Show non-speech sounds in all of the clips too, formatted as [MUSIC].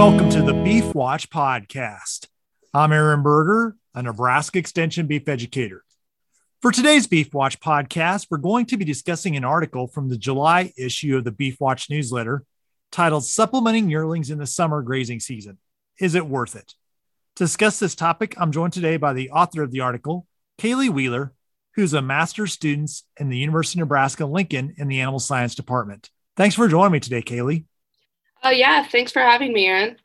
welcome to the Beef Watch podcast. I'm Aaron Berger, a Nebraska Extension beef educator. For today's Beef Watch podcast, we're going to be discussing an article from the July issue of the Beef Watch newsletter titled Supplementing Yearlings in the Summer Grazing Season. Is it worth it? To discuss this topic, I'm joined today by the author of the article, Kaylee Wheeler, who's a master's student in the University of Nebraska Lincoln in the Animal Science Department. Thanks for joining me today, Kaylee. Oh, yeah. Thanks for having me, Aaron.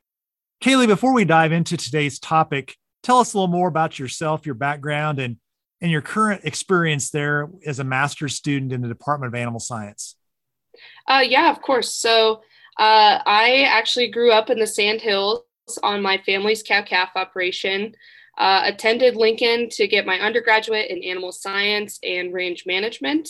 Kaylee, before we dive into today's topic, tell us a little more about yourself, your background, and, and your current experience there as a master's student in the Department of Animal Science. Uh, yeah, of course. So uh, I actually grew up in the Sand Hills on my family's cow calf operation. Uh, attended Lincoln to get my undergraduate in animal science and range management.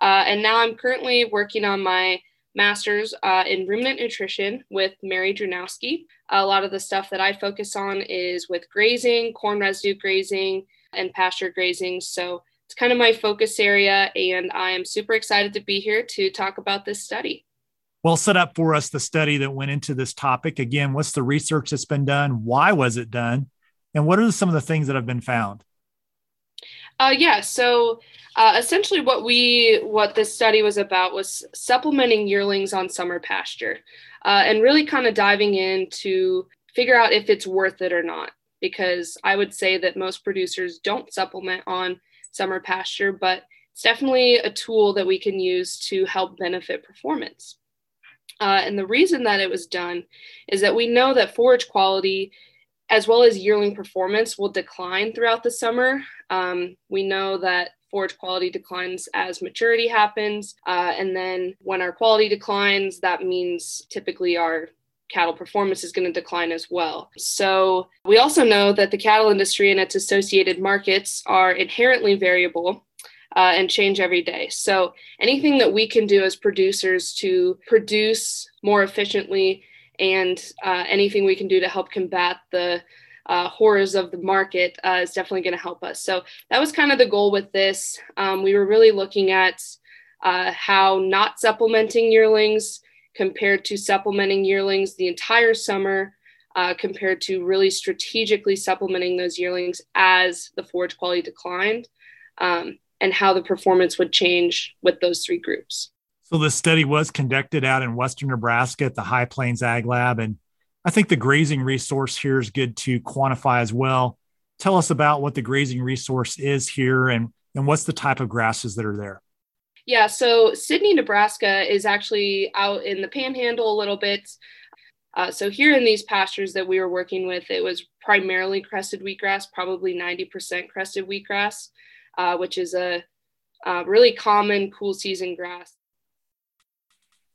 Uh, and now I'm currently working on my master's uh, in ruminant nutrition with Mary Drewnoski. A lot of the stuff that I focus on is with grazing, corn residue grazing, and pasture grazing. So it's kind of my focus area, and I am super excited to be here to talk about this study. Well, set up for us the study that went into this topic. Again, what's the research that's been done? Why was it done? And what are some of the things that have been found? Uh, yeah, so uh, essentially, what we what this study was about was supplementing yearlings on summer pasture, uh, and really kind of diving in to figure out if it's worth it or not. Because I would say that most producers don't supplement on summer pasture, but it's definitely a tool that we can use to help benefit performance. Uh, and the reason that it was done is that we know that forage quality as well as yearling performance will decline throughout the summer. Um, we know that forage quality declines as maturity happens. Uh, and then when our quality declines, that means typically our cattle performance is going to decline as well. So we also know that the cattle industry and its associated markets are inherently variable. Uh, and change every day. So, anything that we can do as producers to produce more efficiently and uh, anything we can do to help combat the uh, horrors of the market uh, is definitely going to help us. So that was kind of the goal with this. Um, we were really looking at uh, how not supplementing yearlings compared to supplementing yearlings the entire summer. Uh, compared to really strategically supplementing those yearlings as the forage quality declined, um, and how the performance would change with those three groups. So the study was conducted out in Western Nebraska at the High Plains Ag Lab. And I think the grazing resource here is good to quantify as well. Tell us about what the grazing resource is here and, and what's the type of grasses that are there. Yeah, so Sidney, Nebraska is actually out in the panhandle a little bit. Uh, so here in these pastures that we were working with, it was primarily crested wheatgrass, probably 90% crested wheatgrass, uh, which is a, a really common cool season grass.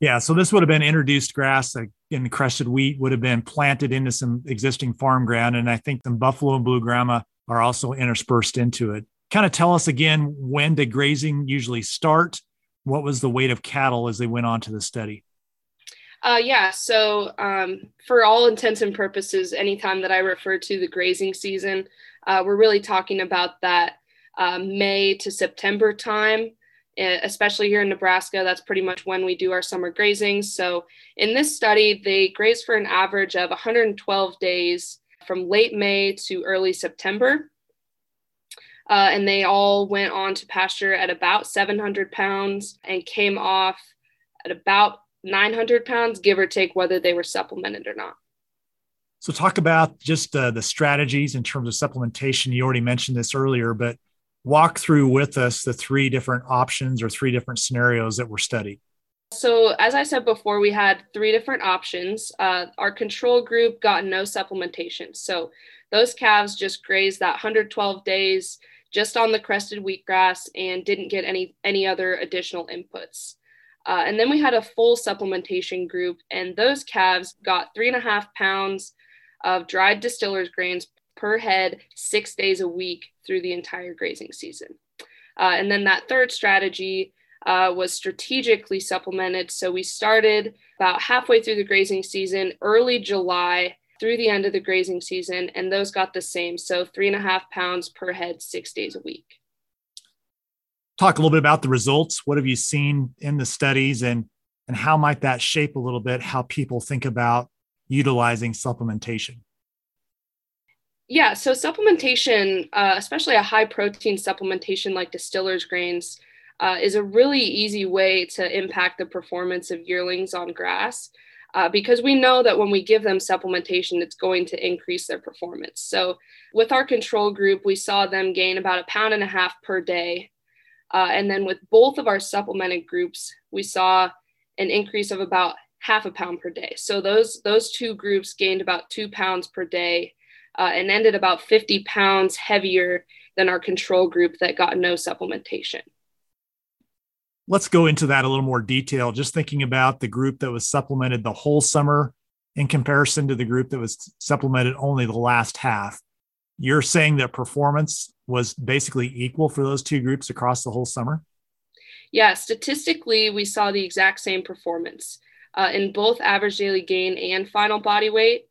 Yeah, so this would have been introduced grass in crested wheat would have been planted into some existing farm ground, and I think the buffalo and blue grama are also interspersed into it. Kind of tell us again when did grazing usually start? What was the weight of cattle as they went on to the study? Uh, yeah, so um, for all intents and purposes, anytime that I refer to the grazing season, uh, we're really talking about that uh, May to September time. Especially here in Nebraska, that's pretty much when we do our summer grazing. So in this study, they graze for an average of 112 days from late May to early September. Uh, and they all went on to pasture at about 700 pounds and came off at about 900 pounds, give or take whether they were supplemented or not. So, talk about just uh, the strategies in terms of supplementation. You already mentioned this earlier, but walk through with us the three different options or three different scenarios that were studied. So, as I said before, we had three different options. Uh, our control group got no supplementation. So, those calves just grazed that 112 days just on the crested wheatgrass and didn't get any, any other additional inputs. Uh, and then we had a full supplementation group, and those calves got three and a half pounds of dried distiller's grains per head six days a week through the entire grazing season. Uh, and then that third strategy uh, was strategically supplemented. So we started about halfway through the grazing season, early July through the end of the grazing season, and those got the same. So three and a half pounds per head, six days a week. Talk a little bit about the results. What have you seen in the studies, and and how might that shape a little bit how people think about utilizing supplementation? Yeah, so supplementation, uh, especially a high protein supplementation like distiller's grains, uh, is a really easy way to impact the performance of yearlings on grass uh, because we know that when we give them supplementation, it's going to increase their performance. So, with our control group, we saw them gain about a pound and a half per day. Uh, and then with both of our supplemented groups, we saw an increase of about half a pound per day. So those those two groups gained about two pounds per day uh, and ended about 50 pounds heavier than our control group that got no supplementation. Let's go into that a little more detail. Just thinking about the group that was supplemented the whole summer in comparison to the group that was supplemented only the last half. You're saying that performance was basically equal for those two groups across the whole summer? Yeah, statistically, we saw the exact same performance uh, in both average daily gain and final body weight.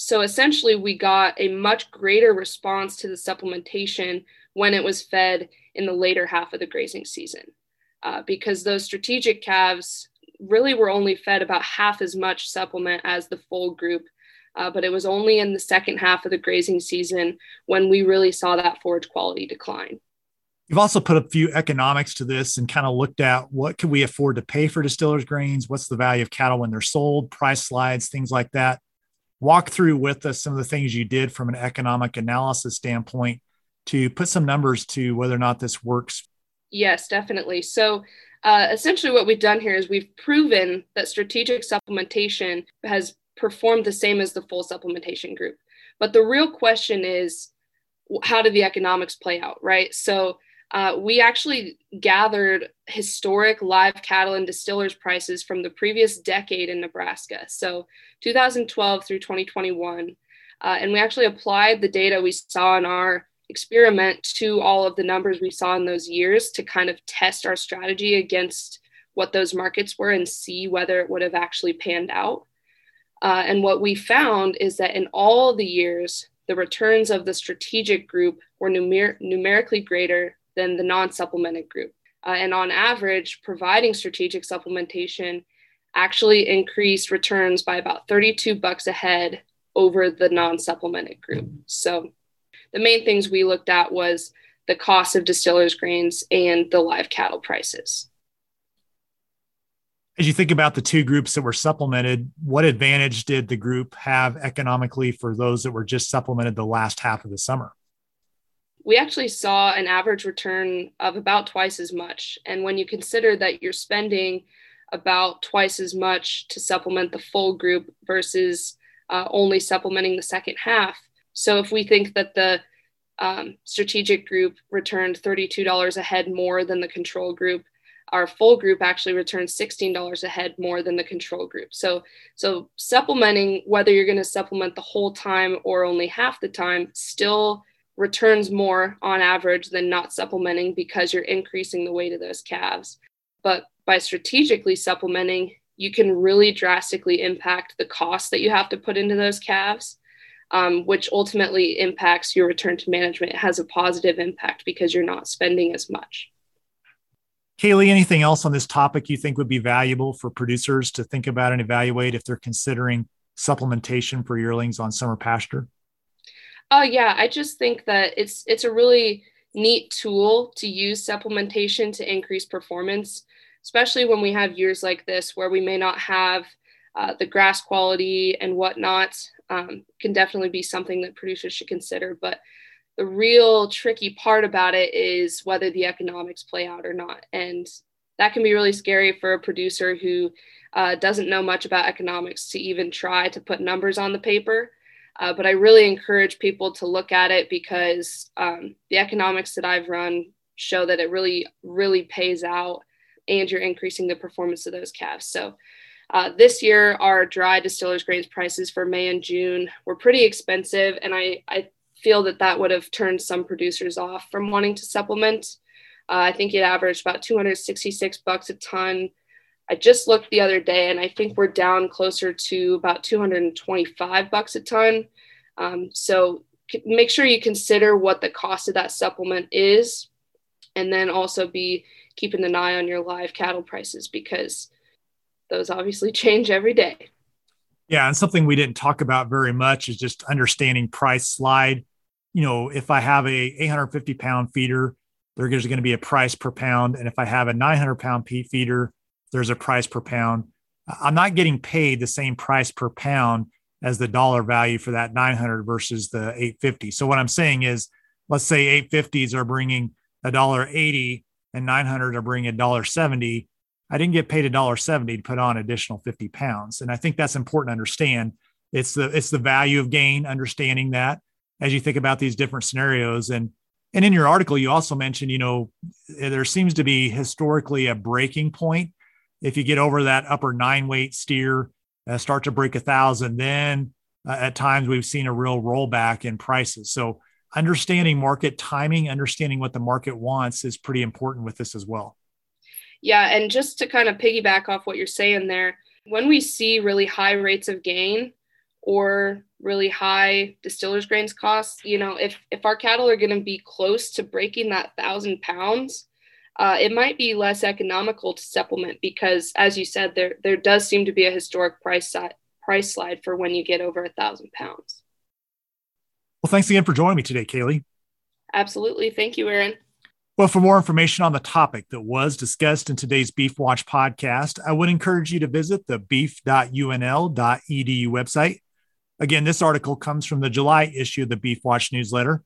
So essentially, we got a much greater response to the supplementation when it was fed in the later half of the grazing season, uh, because those strategic calves really were only fed about half as much supplement as the full group. Uh, but it was only in the second half of the grazing season when we really saw that forage quality decline. You've also put a few economics to this and kind of looked at what can we afford to pay for distillers grains, what's the value of cattle when they're sold, price slides, things like that walk through with us some of the things you did from an economic analysis standpoint to put some numbers to whether or not this works. Yes, definitely. So, uh, essentially, what we've done here is we've proven that strategic supplementation has performed the same as the full supplementation group. But the real question is, how do the economics play out, right? So, uh, we actually gathered historic live cattle and distillers prices from the previous decade in Nebraska, so 2012 through 2021. Uh, and we actually applied the data we saw in our experiment to all of the numbers we saw in those years to kind of test our strategy against what those markets were and see whether it would have actually panned out. Uh, and what we found is that in all the years, the returns of the strategic group were numer- numerically greater than the non supplemented group. Uh, and on average, providing strategic supplementation actually increased returns by about 32 bucks a head over the non supplemented group. So the main things we looked at was the cost of distillers grains and the live cattle prices. As you think about the two groups that were supplemented, what advantage did the group have economically for those that were just supplemented the last half of the summer? We actually saw an average return of about twice as much. And when you consider that you're spending about twice as much to supplement the full group versus uh, only supplementing the second half. So if we think that the um, strategic group returned $32 a head more than the control group, our full group actually returned $16 a head more than the control group. So, so supplementing, whether you're going to supplement the whole time or only half the time, still returns more on average than not supplementing because you're increasing the weight of those calves. But by strategically supplementing, you can really drastically impact the cost that you have to put into those calves, um, which ultimately impacts your return to management. It has a positive impact because you're not spending as much. Kaylee, anything else on this topic you think would be valuable for producers to think about and evaluate if they're considering supplementation for yearlings on summer pasture? Oh yeah, I just think that it's it's a really neat tool to use supplementation to increase performance, especially when we have years like this where we may not have uh, the grass quality and whatnot. Um, can definitely be something that producers should consider, but the real tricky part about it is whether the economics play out or not, and that can be really scary for a producer who uh, doesn't know much about economics to even try to put numbers on the paper. Uh, but I really encourage people to look at it because um, the economics that I've run show that it really, really pays out and you're increasing the performance of those calves. So uh, this year, our dry distillers grains prices for May and June were pretty expensive. And I, I feel that that would have turned some producers off from wanting to supplement. Uh, I think it averaged about 266 bucks a ton I just looked the other day and I think we're down closer to about 225 bucks a ton. Um, so make sure you consider what the cost of that supplement is and then also be keeping an eye on your live cattle prices because those obviously [LAUGHS] change every day. Yeah, and something we didn't talk about very much is just understanding price slide. You know, if I have a 850 pound feeder, there's going to be a price per pound, and if I have a 900 pound feeder, there's a price per pound. I'm not getting paid the same price per pound as the dollar value for that 900 versus the 850. So what I'm saying is, let's say 850s are bringing a dollar 80 and 900 are bringing a dollar 70. I didn't get paid a dollar 70 to put on additional 50 pounds, and I think that's important to understand. It's the it's the value of gain, understanding that as you think about these different scenarios and and in your article you also mentioned you know there seems to be historically a breaking point if you get over that upper nine weight steer uh, start to break a thousand, then uh, at times we've seen a real rollback in prices. So understanding market timing, understanding what the market wants is pretty important with this as well. Yeah, and just to kind of piggyback off what you're saying there, when we see really high rates of gain or really high distillers grains costs, you know, if if our cattle are going to be close to breaking that thousand pounds, uh, it might be less economical to supplement because, as you said, there there does seem to be a historic price si- price slide for when you get over a thousand pounds. Well, thanks again for joining me today, Kaylee. Absolutely, thank you, Aaron. Well, for more information on the topic that was discussed in today's Beef Watch podcast, I would encourage you to visit the beef.unl.edu website. Again, this article comes from the July issue of the Beef Watch newsletter.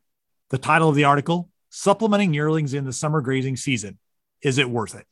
The title of the article Supplementing Yearlings in the Summer Grazing Season is it worth it?